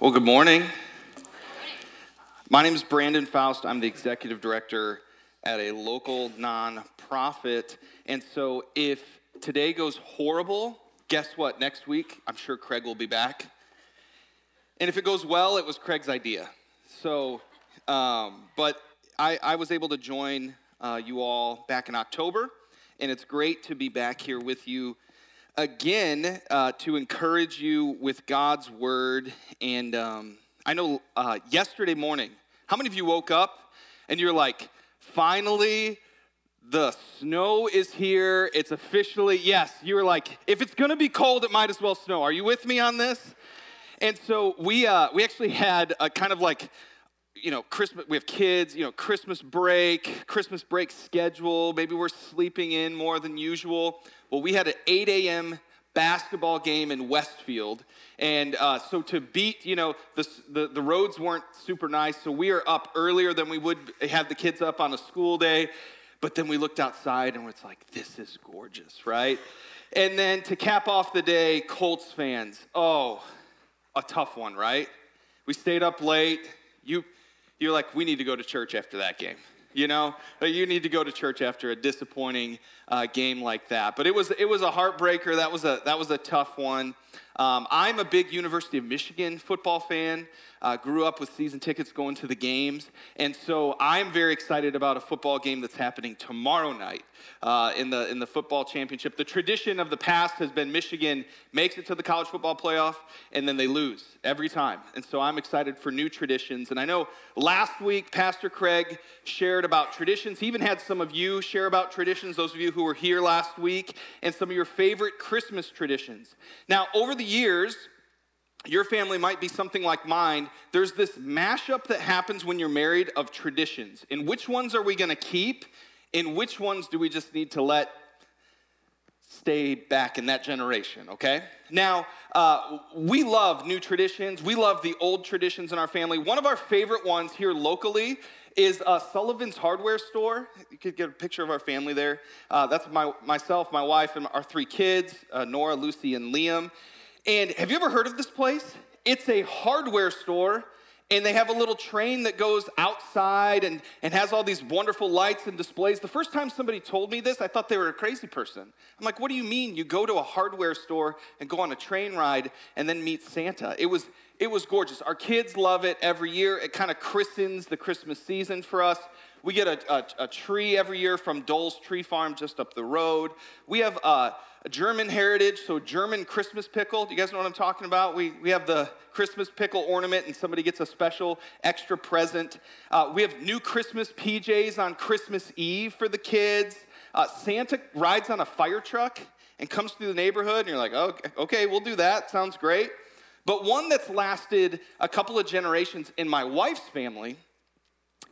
Well, good morning. My name is Brandon Faust. I'm the executive director at a local nonprofit. And so if today goes horrible, guess what? Next week, I'm sure Craig will be back. And if it goes well, it was Craig's idea. So, um, but I, I, was able to join uh, you all back in October, and it's great to be back here with you again uh, to encourage you with God's word. And um, I know uh, yesterday morning, how many of you woke up and you're like, finally, the snow is here. It's officially, yes, you were like, if it's gonna be cold, it might as well snow. Are you with me on this? And so we, uh, we actually had a kind of like you know, Christmas, we have kids, you know, Christmas break, Christmas break schedule. Maybe we're sleeping in more than usual. Well, we had an 8 a.m. basketball game in Westfield. And uh, so to beat, you know, the, the, the roads weren't super nice. So we are up earlier than we would have the kids up on a school day. But then we looked outside and it's like, this is gorgeous, right? And then to cap off the day, Colts fans, oh, a tough one, right? We stayed up late. You, you're like, we need to go to church after that game. You know, you need to go to church after a disappointing uh, game like that. But it was it was a heartbreaker. That was a that was a tough one. Um, I'm a big University of Michigan football fan. Uh, grew up with season tickets going to the games. And so I'm very excited about a football game that's happening tomorrow night uh, in, the, in the football championship. The tradition of the past has been Michigan makes it to the college football playoff and then they lose every time. And so I'm excited for new traditions. And I know last week, Pastor Craig shared about traditions. He even had some of you share about traditions, those of you who were here last week, and some of your favorite Christmas traditions. Now, over the years, your family might be something like mine. There's this mashup that happens when you're married of traditions. And which ones are we going to keep? And which ones do we just need to let stay back in that generation, okay? Now, uh, we love new traditions. We love the old traditions in our family. One of our favorite ones here locally is uh, Sullivan's Hardware Store. You could get a picture of our family there. Uh, that's my, myself, my wife, and our three kids uh, Nora, Lucy, and Liam. And have you ever heard of this place? It's a hardware store, and they have a little train that goes outside and, and has all these wonderful lights and displays. The first time somebody told me this, I thought they were a crazy person. I'm like, what do you mean you go to a hardware store and go on a train ride and then meet Santa? It was, it was gorgeous. Our kids love it every year. It kind of christens the Christmas season for us. We get a, a, a, tree every year from Dole's Tree Farm just up the road. We have uh, a German heritage, so German Christmas pickle. Do you guys know what I'm talking about? We, we have the Christmas pickle ornament, and somebody gets a special extra present. Uh, we have new Christmas PJs on Christmas Eve for the kids. Uh, Santa rides on a fire truck and comes through the neighborhood, and you're like, oh, okay, we'll do that. Sounds great. But one that's lasted a couple of generations in my wife's family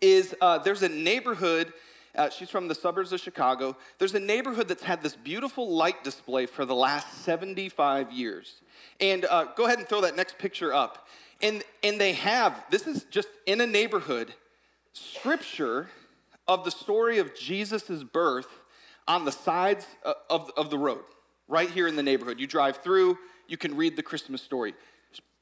is uh, there's a neighborhood. Uh, she's from the suburbs of Chicago. There's a neighborhood that's had this beautiful light display for the last 75 years. And uh, go ahead and throw that next picture up. And, and they have, this is just in a neighborhood, scripture of the story of Jesus' birth on the sides uh, of, of the road, right here in the neighborhood. You drive through, you can read the Christmas story.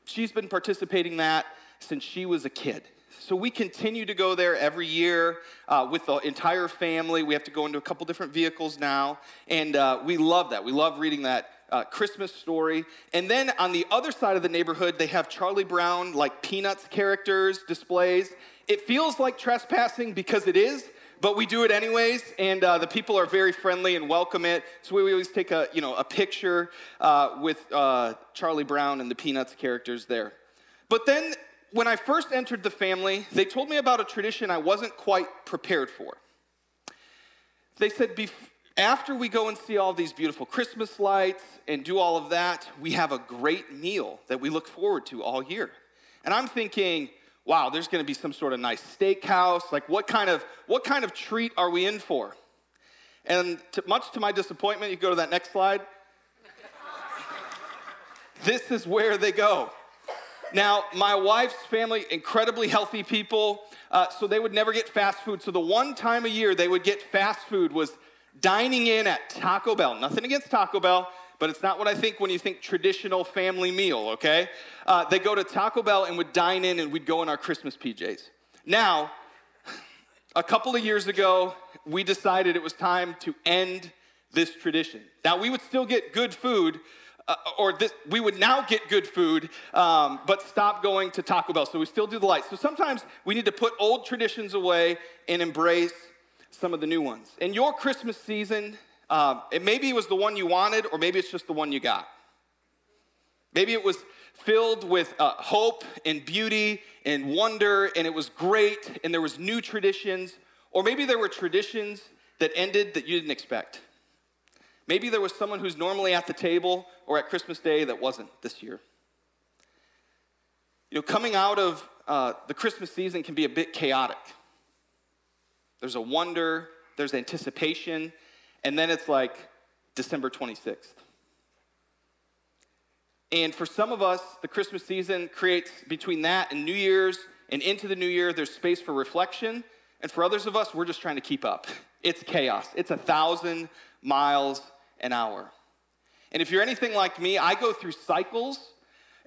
She's been participating in that since she was a kid. So we continue to go there every year uh, with the entire family. We have to go into a couple different vehicles now, and uh, we love that. We love reading that uh, Christmas story. And then on the other side of the neighborhood, they have Charlie Brown, like Peanuts characters, displays. It feels like trespassing because it is, but we do it anyways, and uh, the people are very friendly and welcome it. So we always take a, you know, a picture uh, with uh, Charlie Brown and the Peanuts characters there. But then when I first entered the family, they told me about a tradition I wasn't quite prepared for. They said, after we go and see all these beautiful Christmas lights and do all of that, we have a great meal that we look forward to all year. And I'm thinking, wow, there's gonna be some sort of nice steakhouse. Like, what kind of, what kind of treat are we in for? And to, much to my disappointment, you go to that next slide. this is where they go. Now, my wife's family, incredibly healthy people, uh, so they would never get fast food. So the one time a year they would get fast food was dining in at Taco Bell. Nothing against Taco Bell, but it's not what I think when you think traditional family meal, okay? Uh, they go to Taco Bell and would dine in and we'd go in our Christmas PJs. Now, a couple of years ago, we decided it was time to end this tradition. Now, we would still get good food, uh, or this, we would now get good food, um, but stop going to Taco Bell. So we still do the lights. So sometimes we need to put old traditions away and embrace some of the new ones. In your Christmas season, uh, it maybe it was the one you wanted, or maybe it's just the one you got. Maybe it was filled with uh, hope and beauty and wonder, and it was great, and there was new traditions, or maybe there were traditions that ended that you didn't expect. Maybe there was someone who's normally at the table or at Christmas Day that wasn't this year. You know, coming out of uh, the Christmas season can be a bit chaotic. There's a wonder, there's anticipation, and then it's like December 26th. And for some of us, the Christmas season creates between that and New Year's and into the new year, there's space for reflection. And for others of us, we're just trying to keep up. It's chaos. It's a thousand miles an hour. And if you're anything like me, I go through cycles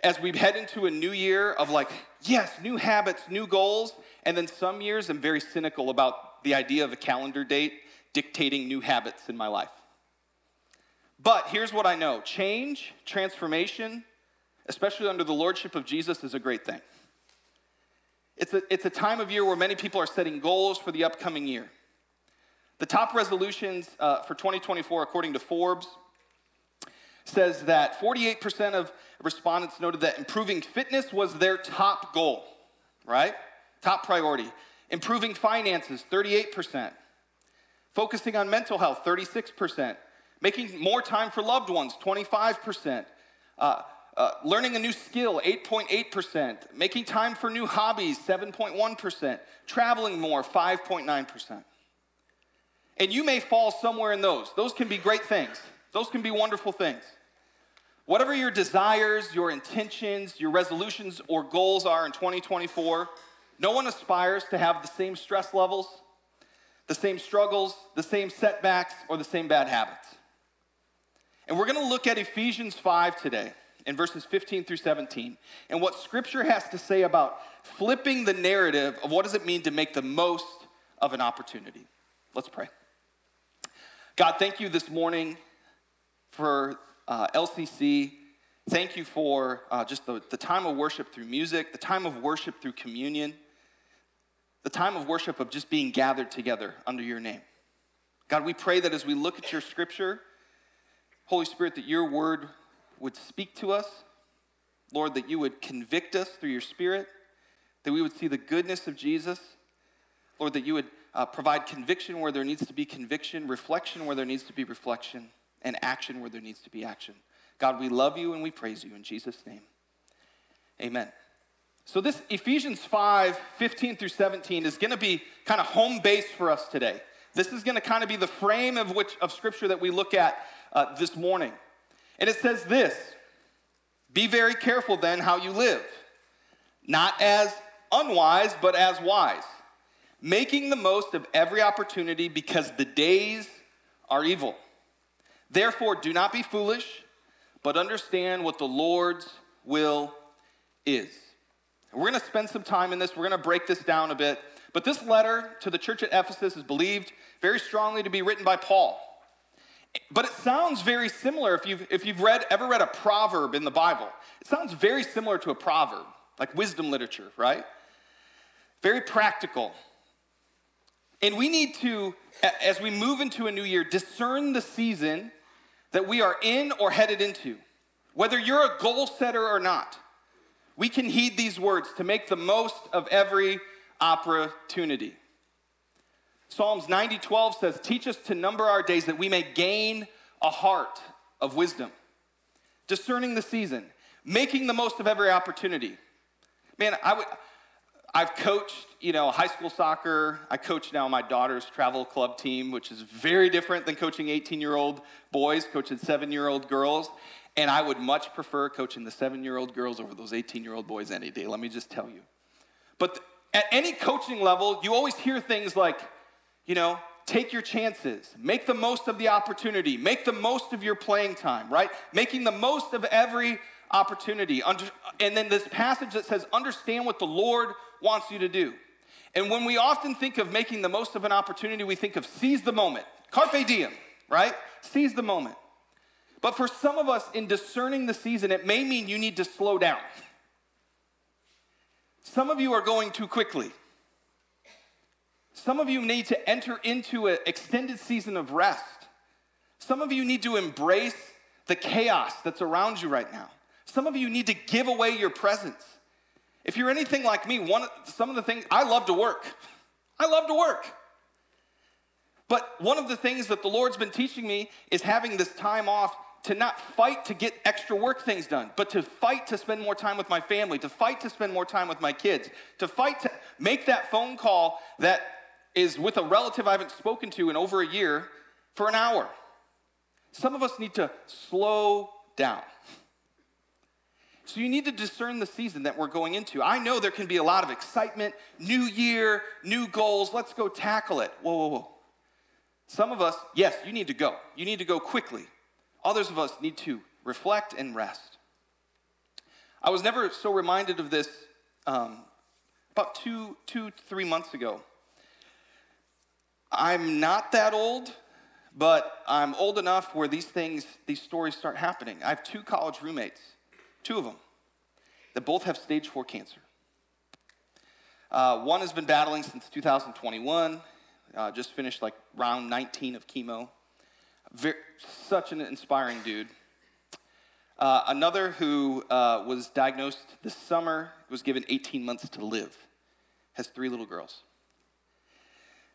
as we head into a new year of like, yes, new habits, new goals. And then some years I'm very cynical about the idea of a calendar date dictating new habits in my life. But here's what I know change, transformation, especially under the lordship of Jesus, is a great thing. It's a, it's a time of year where many people are setting goals for the upcoming year. The top resolutions uh, for 2024, according to Forbes, says that 48% of respondents noted that improving fitness was their top goal, right? Top priority. Improving finances, 38%. Focusing on mental health, 36%. Making more time for loved ones, 25%. Uh, uh, learning a new skill, 8.8%. Making time for new hobbies, 7.1%. Traveling more, 5.9%. And you may fall somewhere in those. Those can be great things, those can be wonderful things. Whatever your desires, your intentions, your resolutions, or goals are in 2024, no one aspires to have the same stress levels, the same struggles, the same setbacks, or the same bad habits. And we're going to look at Ephesians 5 today in verses 15 through 17 and what scripture has to say about flipping the narrative of what does it mean to make the most of an opportunity. Let's pray. God, thank you this morning for uh, LCC. Thank you for uh, just the, the time of worship through music, the time of worship through communion, the time of worship of just being gathered together under your name. God, we pray that as we look at your scripture, Holy Spirit, that your word would speak to us. Lord, that you would convict us through your spirit, that we would see the goodness of Jesus. Lord, that you would uh, provide conviction where there needs to be conviction, reflection where there needs to be reflection, and action where there needs to be action. God, we love you and we praise you in Jesus' name. Amen. So, this Ephesians 5 15 through 17 is going to be kind of home base for us today. This is going to kind of be the frame of which of scripture that we look at uh, this morning. And it says this Be very careful then how you live, not as unwise, but as wise making the most of every opportunity because the days are evil. Therefore, do not be foolish, but understand what the Lord's will is. We're going to spend some time in this. We're going to break this down a bit. But this letter to the church at Ephesus is believed very strongly to be written by Paul. But it sounds very similar if you've, if you've read, ever read a proverb in the Bible. It sounds very similar to a proverb, like wisdom literature, right? Very practical. And we need to, as we move into a new year, discern the season that we are in or headed into. Whether you're a goal setter or not, we can heed these words to make the most of every opportunity. Psalms 90 12 says, Teach us to number our days that we may gain a heart of wisdom. Discerning the season, making the most of every opportunity. Man, I would. I've coached, you know, high school soccer. I coach now my daughter's travel club team, which is very different than coaching 18 year old boys, coaching seven year old girls. And I would much prefer coaching the seven year old girls over those 18 year old boys any day, let me just tell you. But at any coaching level, you always hear things like, you know, take your chances, make the most of the opportunity, make the most of your playing time, right? Making the most of every opportunity. And then this passage that says, understand what the Lord wants you to do. And when we often think of making the most of an opportunity, we think of seize the moment, carpe diem, right? Seize the moment. But for some of us, in discerning the season, it may mean you need to slow down. Some of you are going too quickly. Some of you need to enter into an extended season of rest. Some of you need to embrace the chaos that's around you right now. Some of you need to give away your presence. If you're anything like me, one, some of the things, I love to work. I love to work. But one of the things that the Lord's been teaching me is having this time off to not fight to get extra work things done, but to fight to spend more time with my family, to fight to spend more time with my kids, to fight to make that phone call that is with a relative I haven't spoken to in over a year for an hour. Some of us need to slow down. So you need to discern the season that we're going into. I know there can be a lot of excitement, new year, new goals, let's go tackle it. Whoa, whoa, whoa. Some of us, yes, you need to go. You need to go quickly. Others of us need to reflect and rest. I was never so reminded of this um, about two, two, three months ago. I'm not that old, but I'm old enough where these things, these stories start happening. I have two college roommates, two of them, that both have stage four cancer. Uh, one has been battling since 2021, uh, just finished like round 19 of chemo. Very, such an inspiring dude. Uh, another who uh, was diagnosed this summer was given 18 months to live, has three little girls.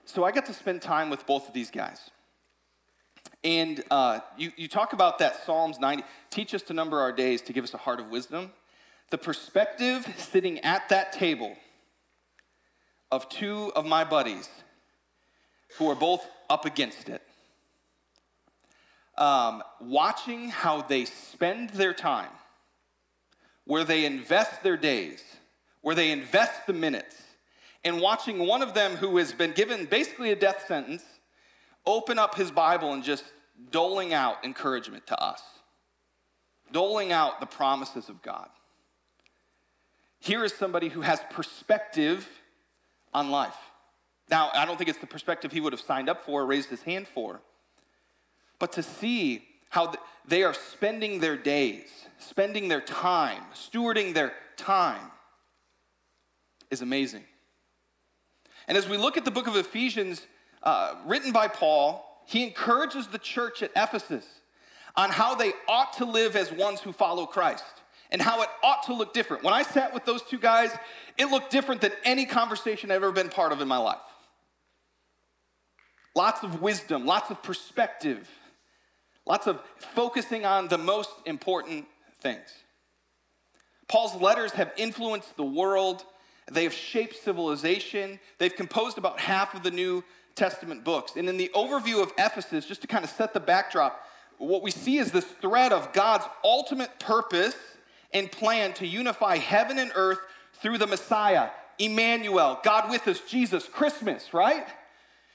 So I got to spend time with both of these guys. And uh, you, you talk about that Psalms 90, teach us to number our days to give us a heart of wisdom. The perspective sitting at that table of two of my buddies who are both up against it um, watching how they spend their time, where they invest their days, where they invest the minutes, and watching one of them who has been given basically a death sentence open up his Bible and just doling out encouragement to us, doling out the promises of God. Here is somebody who has perspective on life. Now, I don't think it's the perspective he would have signed up for or raised his hand for but to see how they are spending their days, spending their time, stewarding their time is amazing. And as we look at the book of Ephesians, uh, written by Paul, he encourages the church at Ephesus on how they ought to live as ones who follow Christ and how it ought to look different. When I sat with those two guys, it looked different than any conversation I've ever been part of in my life. Lots of wisdom, lots of perspective. Lots of focusing on the most important things. Paul's letters have influenced the world, they have shaped civilization, they've composed about half of the New Testament books. And in the overview of Ephesus, just to kind of set the backdrop, what we see is this thread of God's ultimate purpose and plan to unify heaven and earth through the Messiah, Emmanuel, God with us, Jesus, Christmas, right?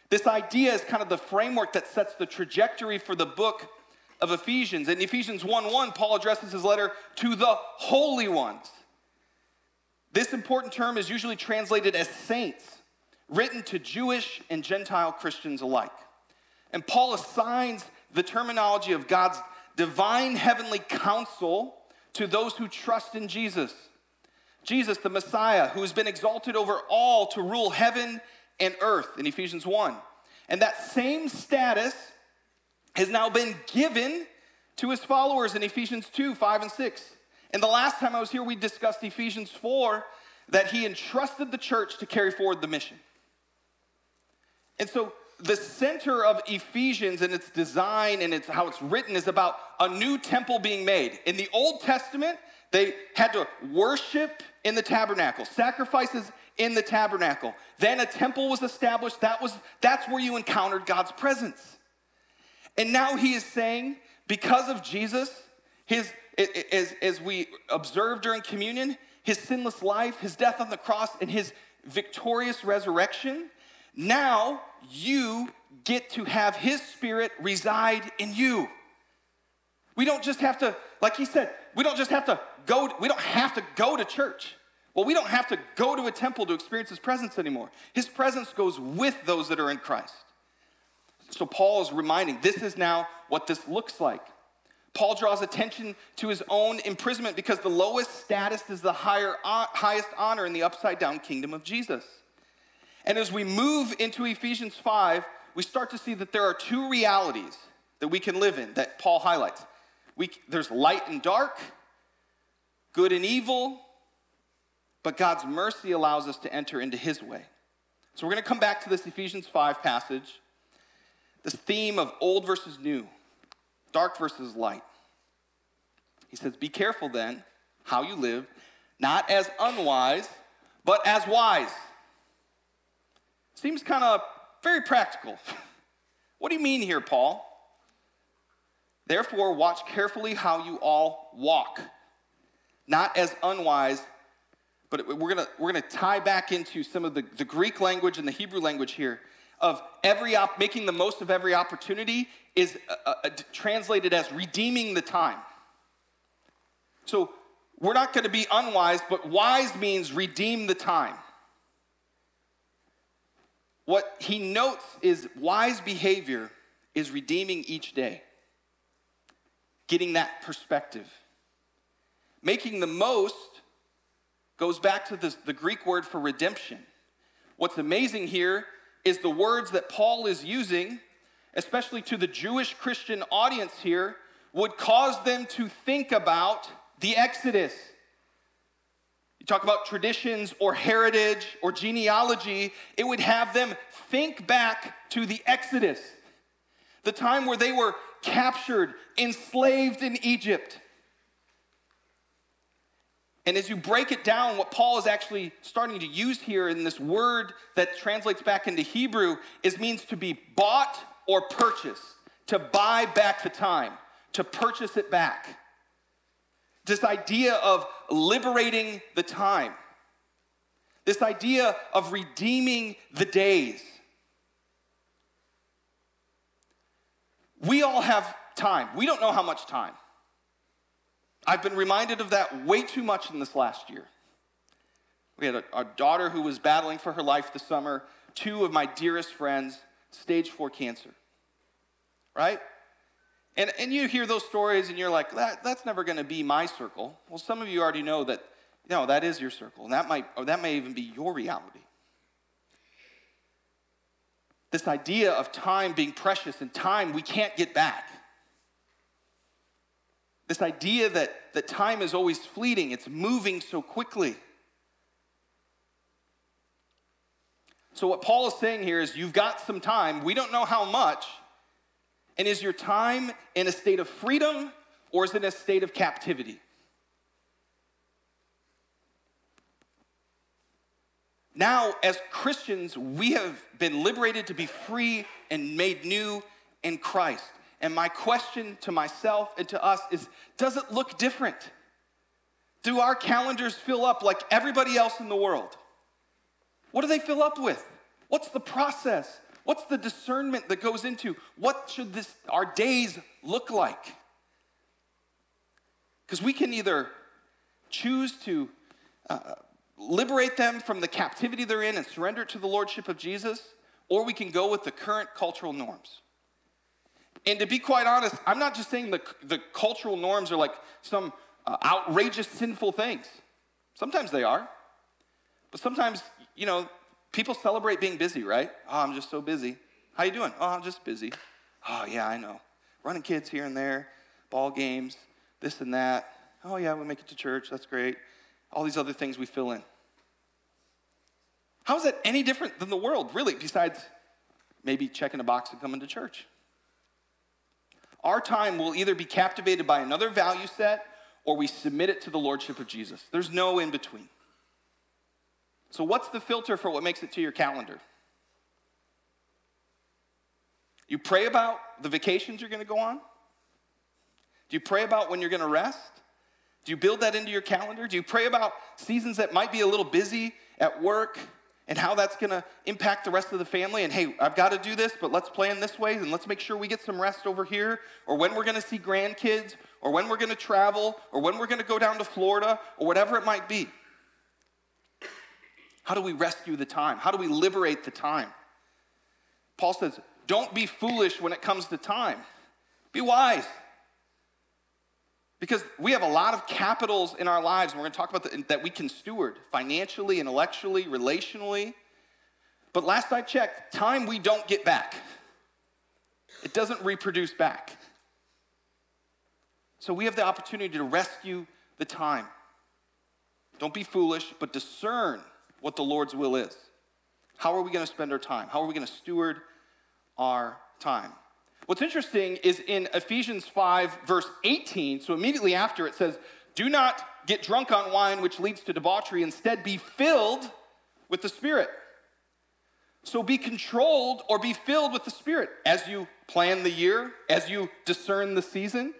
This idea is kind of the framework that sets the trajectory for the book of Ephesians. In Ephesians 1 1, Paul addresses his letter to the holy ones. This important term is usually translated as saints, written to Jewish and Gentile Christians alike. And Paul assigns the terminology of God's divine heavenly counsel to those who trust in Jesus. Jesus, the Messiah, who has been exalted over all to rule heaven and earth in Ephesians 1. And that same status has now been given to his followers in Ephesians 2 5 and 6. And the last time I was here, we discussed Ephesians 4 that he entrusted the church to carry forward the mission. And so the center of Ephesians and its design and its how it's written is about a new temple being made. In the Old Testament, they had to worship in the tabernacle, sacrifices in the tabernacle. Then a temple was established. That was that's where you encountered God's presence. And now he is saying, because of Jesus, his, as, as we observe during communion, his sinless life, his death on the cross, and his victorious resurrection, Now you get to have his spirit reside in you. We don't just have to, like he said, we don't just have to go, we don't have to go to church. Well, we don't have to go to a temple to experience his presence anymore. His presence goes with those that are in Christ. So Paul is reminding this is now what this looks like. Paul draws attention to his own imprisonment because the lowest status is the higher, uh, highest honor in the upside down kingdom of Jesus. And as we move into Ephesians 5, we start to see that there are two realities that we can live in that Paul highlights. We, there's light and dark, good and evil, but God's mercy allows us to enter into his way. So we're going to come back to this Ephesians 5 passage, this theme of old versus new, dark versus light. He says, Be careful then how you live, not as unwise, but as wise. Seems kind of very practical. what do you mean here, Paul? Therefore, watch carefully how you all walk, not as unwise, but we're gonna, we're gonna tie back into some of the, the Greek language and the Hebrew language here of every op- making the most of every opportunity is uh, uh, uh translated as redeeming the time. So we're not going to be unwise, but wise means redeem the time. What he notes is wise behavior is redeeming each day, getting that perspective, making the most goes back to the Greek word for redemption. What's amazing here is the words that Paul is using, especially to the Jewish Christian audience here, would cause them to think about the Exodus. You talk about traditions or heritage or genealogy, it would have them think back to the Exodus, the time where they were captured, enslaved in Egypt and as you break it down, what Paul is actually starting to use here in this word that translates back into Hebrew is means to be bought or purchased, to buy back the time, to purchase it back. This idea of liberating the time, this idea of redeeming the days. We all have time. We don't know how much time. I've been reminded of that way too much in this last year. We had a, a, daughter who was battling for her life this summer, two of my dearest friends, stage four cancer. Right? And, and you hear those stories and you're like, that, that's never going to be my circle. Well, some of you already know that, no, that is your circle. And that might, or that may even be your reality. This idea of time being precious and time we can't get back. This idea that, that time is always fleeting, it's moving so quickly. So, what Paul is saying here is you've got some time, we don't know how much, and is your time in a state of freedom or is it in a state of captivity? Now, as Christians, we have been liberated to be free and made new in Christ. And my question to myself and to us is Does it look different? Do our calendars fill up like everybody else in the world? What do they fill up with? What's the process? What's the discernment that goes into what should this, our days look like? Because we can either choose to uh, liberate them from the captivity they're in and surrender it to the lordship of Jesus, or we can go with the current cultural norms. And to be quite honest, I'm not just saying the, the cultural norms are like some uh, outrageous sinful things. Sometimes they are. But sometimes, you know, people celebrate being busy, right? Oh, I'm just so busy. How you doing? Oh, I'm just busy. Oh, yeah, I know. Running kids here and there, ball games, this and that. Oh, yeah, we make it to church. That's great. All these other things we fill in. How is that any different than the world, really, besides maybe checking a box and coming to church? Our time will either be captivated by another value set or we submit it to the lordship of Jesus. There's no in between. So, what's the filter for what makes it to your calendar? You pray about the vacations you're going to go on? Do you pray about when you're going to rest? Do you build that into your calendar? Do you pray about seasons that might be a little busy at work and how that's gonna impact the rest of the family. And hey, I've gotta do this, but let's plan this way and let's make sure we get some rest over here, or when we're gonna see grandkids, or when we're gonna travel, or when we're gonna go down to Florida, or whatever it might be. How do we rescue the time? How do we liberate the time? Paul says, don't be foolish when it comes to time. Be wise. Because we have a lot of capitals in our lives, and we're going to talk about the, that we can steward financially, intellectually, relationally. But last I checked, time we don't get back. It doesn't reproduce back. So we have the opportunity to rescue the time. Don't be foolish, but discern what the Lord's will is. How are we going to spend our time? How are we going to steward our time? What's interesting is in Ephesians 5, verse 18, so immediately after it says, Do not get drunk on wine, which leads to debauchery. Instead, be filled with the Spirit. So be controlled or be filled with the Spirit as you plan the year, as you discern the season,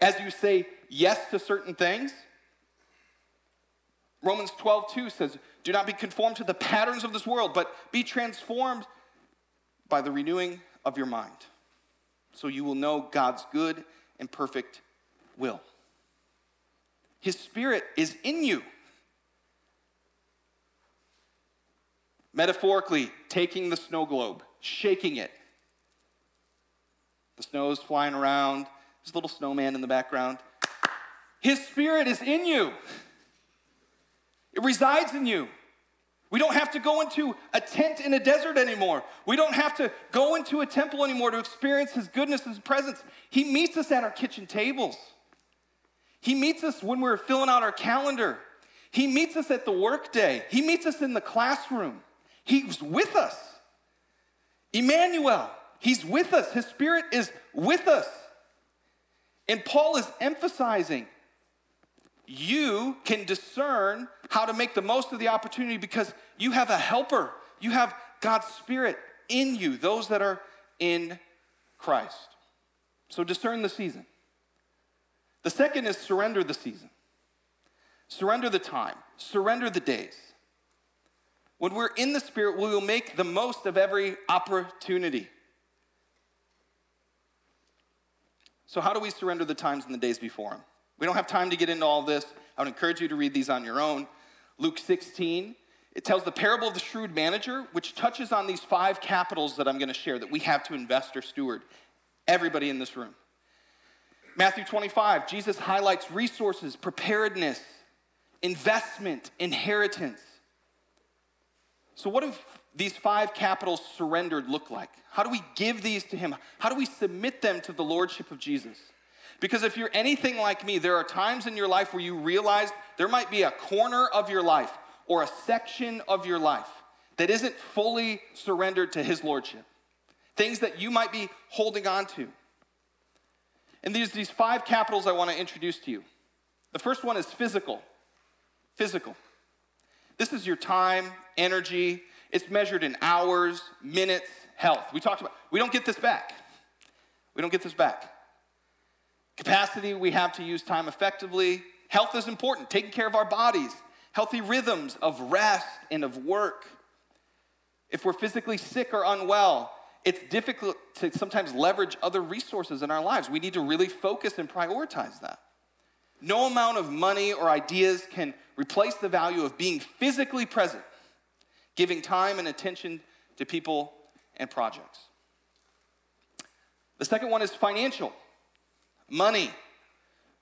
as you say yes to certain things. Romans 12, 2 says, Do not be conformed to the patterns of this world, but be transformed by the renewing of your mind so you will know God's good and perfect will. His Spirit is in you. Metaphorically, taking the snow globe, shaking it. The snow is flying around, there's a little snowman in the background. His Spirit is in you, it resides in you. We don't have to go into a tent in a desert anymore. We don't have to go into a temple anymore to experience His goodness, His presence. He meets us at our kitchen tables. He meets us when we're filling out our calendar. He meets us at the workday. He meets us in the classroom. He's with us. Emmanuel, He's with us. His Spirit is with us. And Paul is emphasizing you can discern how to make the most of the opportunity because you have a helper. You have God's Spirit in you, those that are in Christ. So discern the season. The second is surrender the season. Surrender the time. Surrender the days. When we're in the Spirit, we will make the most of every opportunity. So, how do we surrender the times and the days before Him? We don't have time to get into all this. I would encourage you to read these on your own. Luke 16, it tells the parable of the shrewd manager, which touches on these five capitals that I'm going to share that we have to invest or steward. Everybody in this room. Matthew 25, Jesus highlights resources, preparedness, investment, inheritance. So, what do these five capitals surrendered look like? How do we give these to Him? How do we submit them to the Lordship of Jesus? Because if you're anything like me, there are times in your life where you realize there might be a corner of your life or a section of your life that isn't fully surrendered to His Lordship. Things that you might be holding on to. And these, these five capitals I want to introduce to you. The first one is physical. Physical. This is your time, energy. It's measured in hours, minutes, health. We talked about, we don't get this back. We don't get this back capacity we have to use time effectively. Health is important, taking care of our bodies, healthy rhythms of rest and of work. If we're physically sick or unwell, it's difficult to sometimes leverage other resources in our lives. We need to really focus and prioritize that. No amount of money or ideas can replace the value of being physically present, giving time and attention to people and projects. The second one is financial. Money,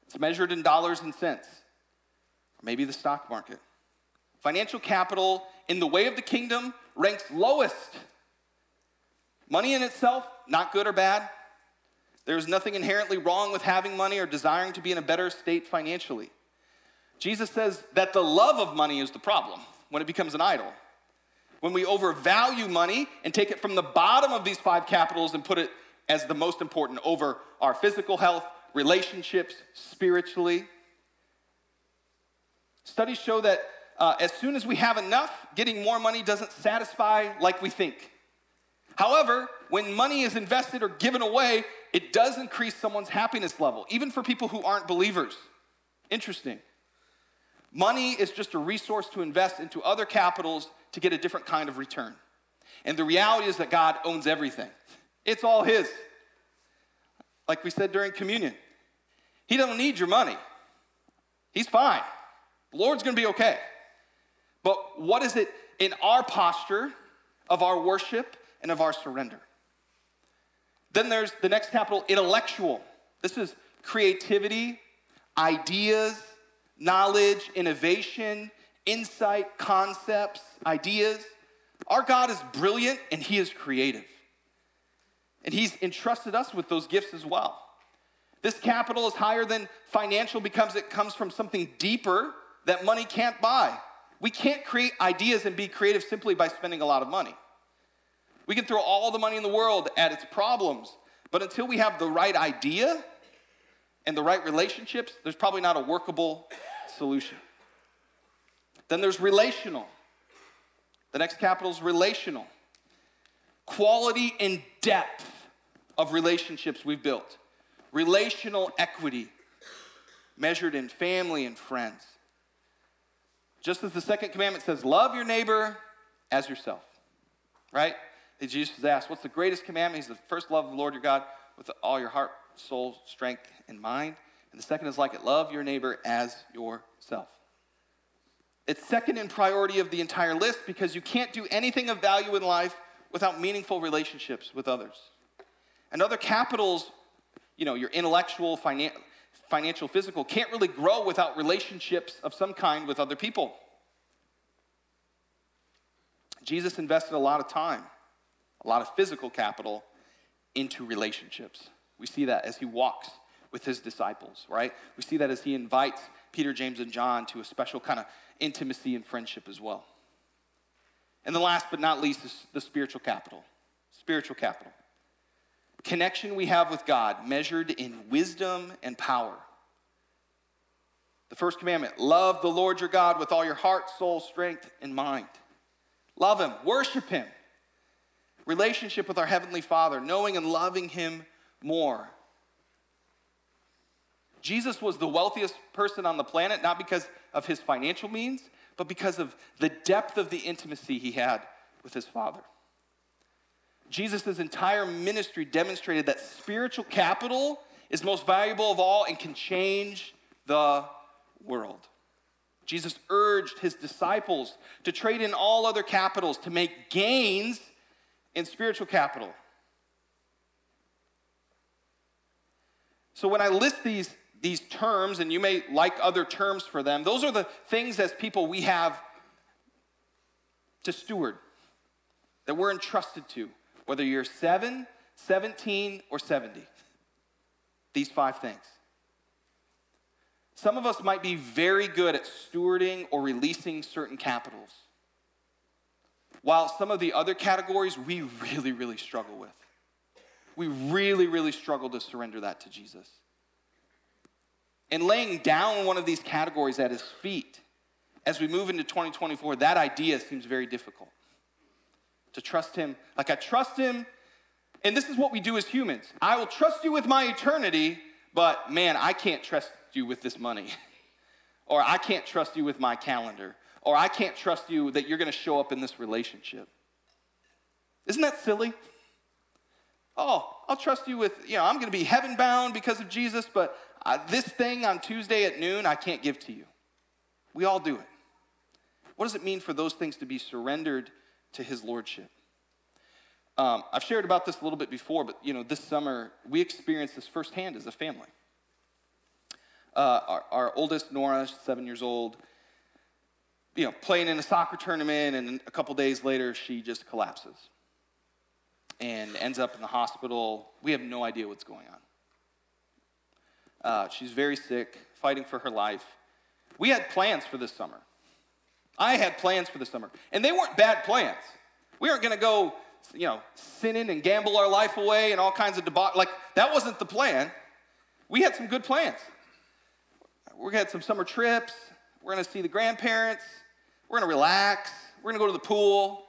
it's measured in dollars and cents, or maybe the stock market. Financial capital in the way of the kingdom ranks lowest. Money in itself, not good or bad. There's nothing inherently wrong with having money or desiring to be in a better state financially. Jesus says that the love of money is the problem when it becomes an idol. When we overvalue money and take it from the bottom of these five capitals and put it as the most important over our physical health, relationships, spiritually. Studies show that uh, as soon as we have enough, getting more money doesn't satisfy like we think. However, when money is invested or given away, it does increase someone's happiness level, even for people who aren't believers. Interesting. Money is just a resource to invest into other capitals to get a different kind of return. And the reality is that God owns everything, it's all His. Like we said during communion, He doesn't need your money, He's fine. The Lord's gonna be okay. But what is it in our posture of our worship and of our surrender? Then there's the next capital, intellectual. This is creativity, ideas, knowledge, innovation, insight, concepts, ideas. Our God is brilliant and He is creative. And He's entrusted us with those gifts as well. This capital is higher than financial because it comes from something deeper that money can't buy. We can't create ideas and be creative simply by spending a lot of money. We can throw all the money in the world at its problems, but until we have the right idea and the right relationships, there's probably not a workable solution. Then there's relational. The next capital is relational. Quality and depth of relationships we've built. Relational equity measured in family and friends. Just as the second commandment says, love your neighbor as yourself, right? Jesus was asked, What's the greatest commandment? He's the first love the Lord your God with all your heart, soul, strength, and mind. And the second is like it love your neighbor as yourself. It's second in priority of the entire list because you can't do anything of value in life without meaningful relationships with others. And other capitals, you know, your intellectual, finan- financial, physical, can't really grow without relationships of some kind with other people. Jesus invested a lot of time, a lot of physical capital into relationships. We see that as he walks with his disciples, right? We see that as he invites Peter, James, and John to a special kind of intimacy and friendship as well. And the last but not least is the spiritual capital. Spiritual capital. Connection we have with God measured in wisdom and power. The first commandment love the Lord your God with all your heart, soul, strength, and mind. Love him, worship him. Relationship with our Heavenly Father, knowing and loving him more. Jesus was the wealthiest person on the planet, not because of his financial means, but because of the depth of the intimacy he had with his Father. Jesus' entire ministry demonstrated that spiritual capital is most valuable of all and can change the world. Jesus urged his disciples to trade in all other capitals to make gains in spiritual capital. So when I list these these terms, and you may like other terms for them, those are the things as people we have to steward, that we're entrusted to, whether you're 7, 17, or 70. These five things. Some of us might be very good at stewarding or releasing certain capitals, while some of the other categories we really, really struggle with. We really, really struggle to surrender that to Jesus and laying down one of these categories at his feet as we move into 2024, that idea seems very difficult. To trust him, like I trust him, and this is what we do as humans. I will trust you with my eternity, but man, I can't trust you with this money. or I can't trust you with my calendar. Or I can't trust you that you're gonna show up in this relationship. Isn't that silly? Oh, I'll trust you with, you know, I'm gonna be heaven bound because of Jesus, but uh, this thing on Tuesday at noon, I can't give to you. We all do it. What does it mean for those things to be surrendered to His Lordship? Um, I've shared about this a little bit before, but you know, this summer we experienced this firsthand as a family. Uh, our, our, oldest, Nora, seven years old, you know, playing in a soccer tournament, and a couple days later, she just collapses and ends up in the hospital. We have no idea what's going on. Uh, she's very sick, fighting for her life. We had plans for this summer. I had plans for the summer, and they weren't bad plans. We aren't going to go, you know, sinning and gamble our life away and all kinds of debauch. Like that wasn't the plan. We had some good plans. We had some summer trips. We're going to see the grandparents. We're going to relax. We're going to go to the pool.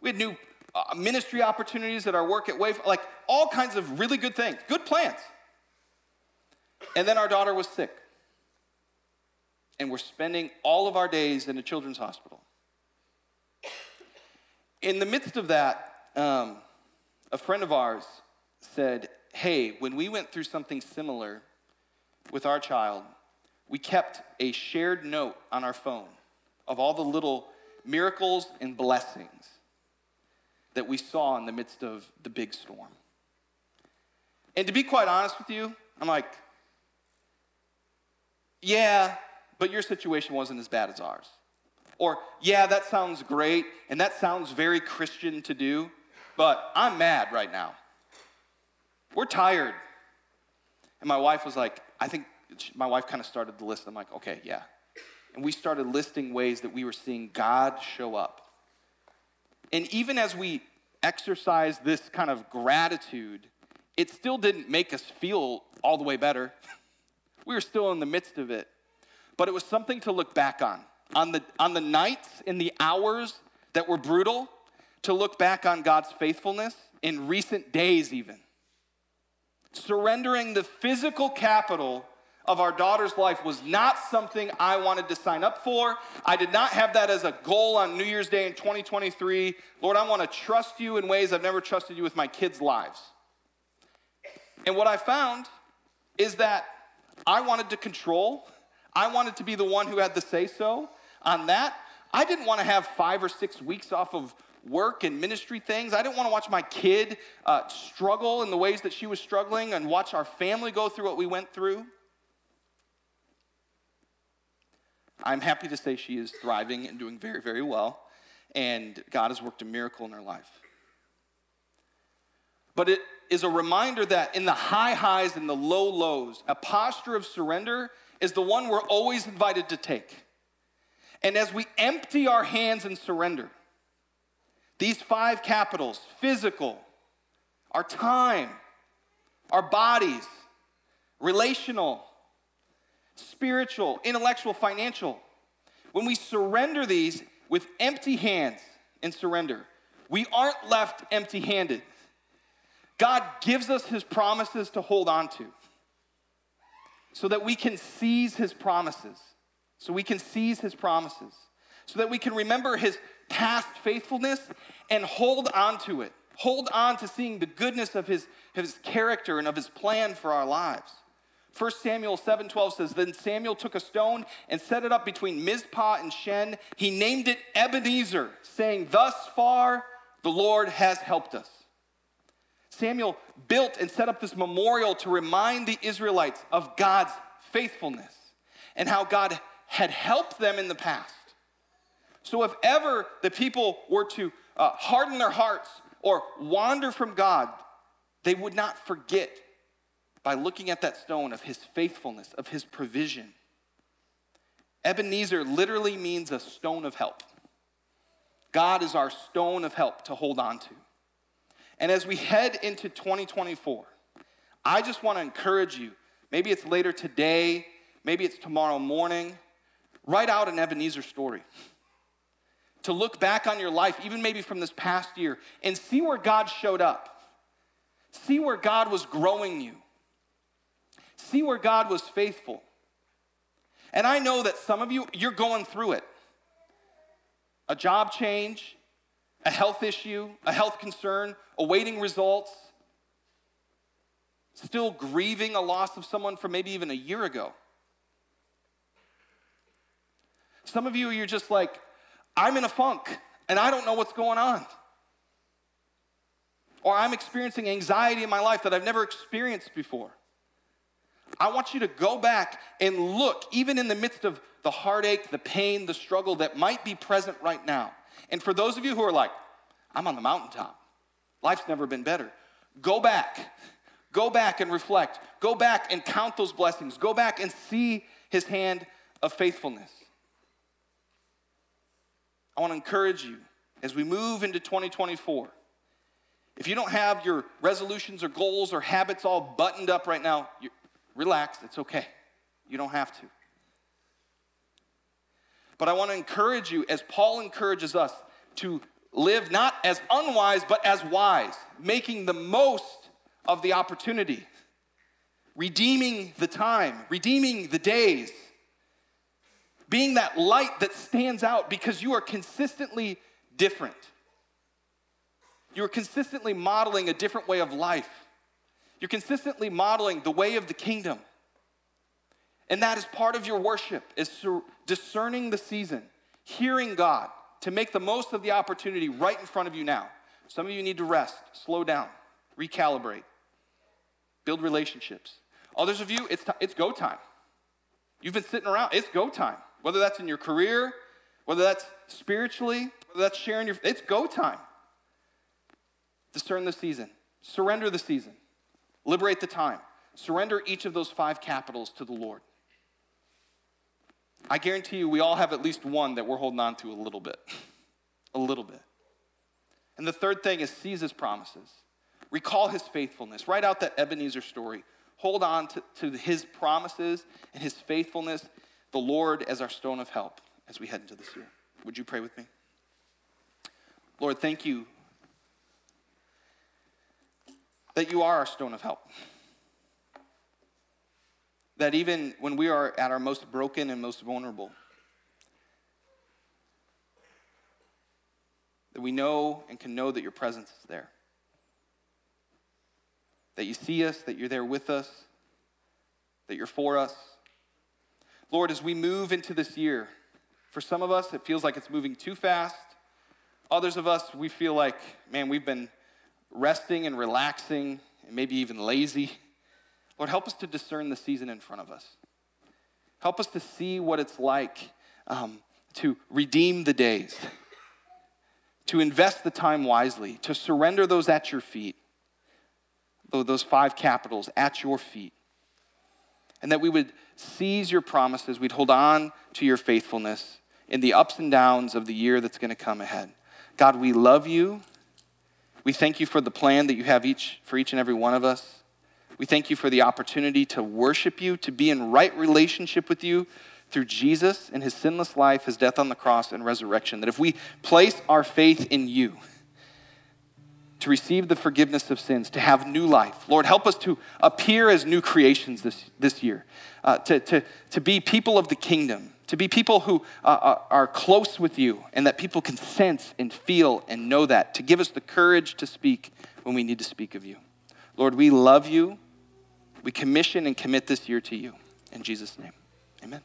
We had new uh, ministry opportunities at our work at Wave, like all kinds of really good things, good plans. And then our daughter was sick. And we're spending all of our days in a children's hospital. In the midst of that, um, a friend of ours said, Hey, when we went through something similar with our child, we kept a shared note on our phone of all the little miracles and blessings that we saw in the midst of the big storm. And to be quite honest with you, I'm like, yeah, but your situation wasn't as bad as ours. Or, yeah, that sounds great, and that sounds very Christian to do, but I'm mad right now. We're tired. And my wife was like, I think my wife kind of started the list. I'm like, okay, yeah. And we started listing ways that we were seeing God show up. And even as we exercise this kind of gratitude, it still didn't make us feel all the way better. we were still in the midst of it. But it was something to look back on. On the, on the nights and the hours that were brutal, to look back on God's faithfulness in recent days, even. Surrendering the physical capital of our daughter's life was not something I wanted to sign up for. I did not have that as a goal on New Year's Day in 2023. Lord, I want to trust you in ways I've never trusted you with my kids' lives. And what I found is that I wanted to control, I wanted to be the one who had the say so on that. I didn't want to have five or six weeks off of work and ministry things. I didn't want to watch my kid uh, struggle in the ways that she was struggling and watch our family go through what we went through. I'm happy to say she is thriving and doing very, very well, and God has worked a miracle in her life. But it is a reminder that in the high highs and the low lows, a posture of surrender is the one we're always invited to take. And as we empty our hands and surrender, these five capitals physical, our time, our bodies, relational, spiritual, intellectual, financial when we surrender these with empty hands and surrender, we aren't left empty handed. God gives us his promises to hold on to so that we can seize his promises. So we can seize his promises. So that we can remember his past faithfulness and hold on to it. Hold on to seeing the goodness of his, his character and of his plan for our lives. 1 Samuel 7:12 says, Then Samuel took a stone and set it up between Mizpah and Shen. He named it Ebenezer, saying, Thus far the Lord has helped us. Samuel built and set up this memorial to remind the Israelites of God's faithfulness and how God had helped them in the past. So, if ever the people were to uh, harden their hearts or wander from God, they would not forget by looking at that stone of his faithfulness, of his provision. Ebenezer literally means a stone of help. God is our stone of help to hold on to. And as we head into 2024, I just want to encourage you. Maybe it's later today, maybe it's tomorrow morning. Write out an Ebenezer story. To look back on your life, even maybe from this past year, and see where God showed up. See where God was growing you. See where God was faithful. And I know that some of you, you're going through it. A job change, a health issue, a health concern, awaiting results, still grieving a loss of someone from maybe even a year ago. Some of you, you're just like, I'm in a funk and I don't know what's going on. Or I'm experiencing anxiety in my life that I've never experienced before. I want you to go back and look, even in the midst of the heartache, the pain, the struggle that might be present right now. And for those of you who are like, I'm on the mountaintop, life's never been better, go back. Go back and reflect. Go back and count those blessings. Go back and see his hand of faithfulness. I want to encourage you as we move into 2024. If you don't have your resolutions or goals or habits all buttoned up right now, Relax, it's okay. You don't have to. But I want to encourage you, as Paul encourages us, to live not as unwise, but as wise, making the most of the opportunity, redeeming the time, redeeming the days. being that light that stands out because you are consistently different. You're consistently modeling a different way of life. You're consistently modeling the way of the kingdom. And that is part of your worship, is discerning the season, hearing God to make the most of the opportunity right in front of you now. Some of you need to rest, slow down, recalibrate, build relationships. Others of you, it's, t- it's go time. You've been sitting around, it's go time. Whether that's in your career, whether that's spiritually, whether that's sharing your, it's go time. Discern the season, surrender the season, liberate the time, surrender each of those five capitals to the Lord. I guarantee you, we all have at least one that we're holding on to a little bit. a little bit. And the third thing is seize his promises. Recall his faithfulness. Write out that Ebenezer story. Hold on to, to his promises and his faithfulness, the Lord as our stone of help as we head into this year. Would you pray with me? Lord, thank you that you are our stone of help that even when we are at our most broken and most vulnerable, that we know and can know that your presence is there. That you see us, that you're there with us, that you're for us. Lord, as we move into this year, for some of us, it feels like it's moving too fast. Others of us, we feel like, man, we've been resting and relaxing and maybe even lazy. Lord, help us to discern the season in front of us. Help us to see what it's like um, to redeem the days, to invest the time wisely, to surrender those at your feet, those five capitals at your feet. And that we would seize your promises, we'd hold on to your faithfulness in the ups and downs of the year that's going to come ahead. God, we love you. We thank you for the plan that you have each for each and every one of us. We thank you for the opportunity to worship you, to be in right relationship with you through Jesus and his sinless life, his death on the cross, and resurrection. That if we place our faith in you, to receive the forgiveness of sins, to have new life. Lord, help us to appear as new creations this, this year, uh, to, to, to be people of the kingdom, to be people who uh, uh are close with you, and that people can sense and feel and know that, to give us the courage to speak when we need to speak of you. Lord, we love you. We commission and commit this year to you. In Jesus' name, amen.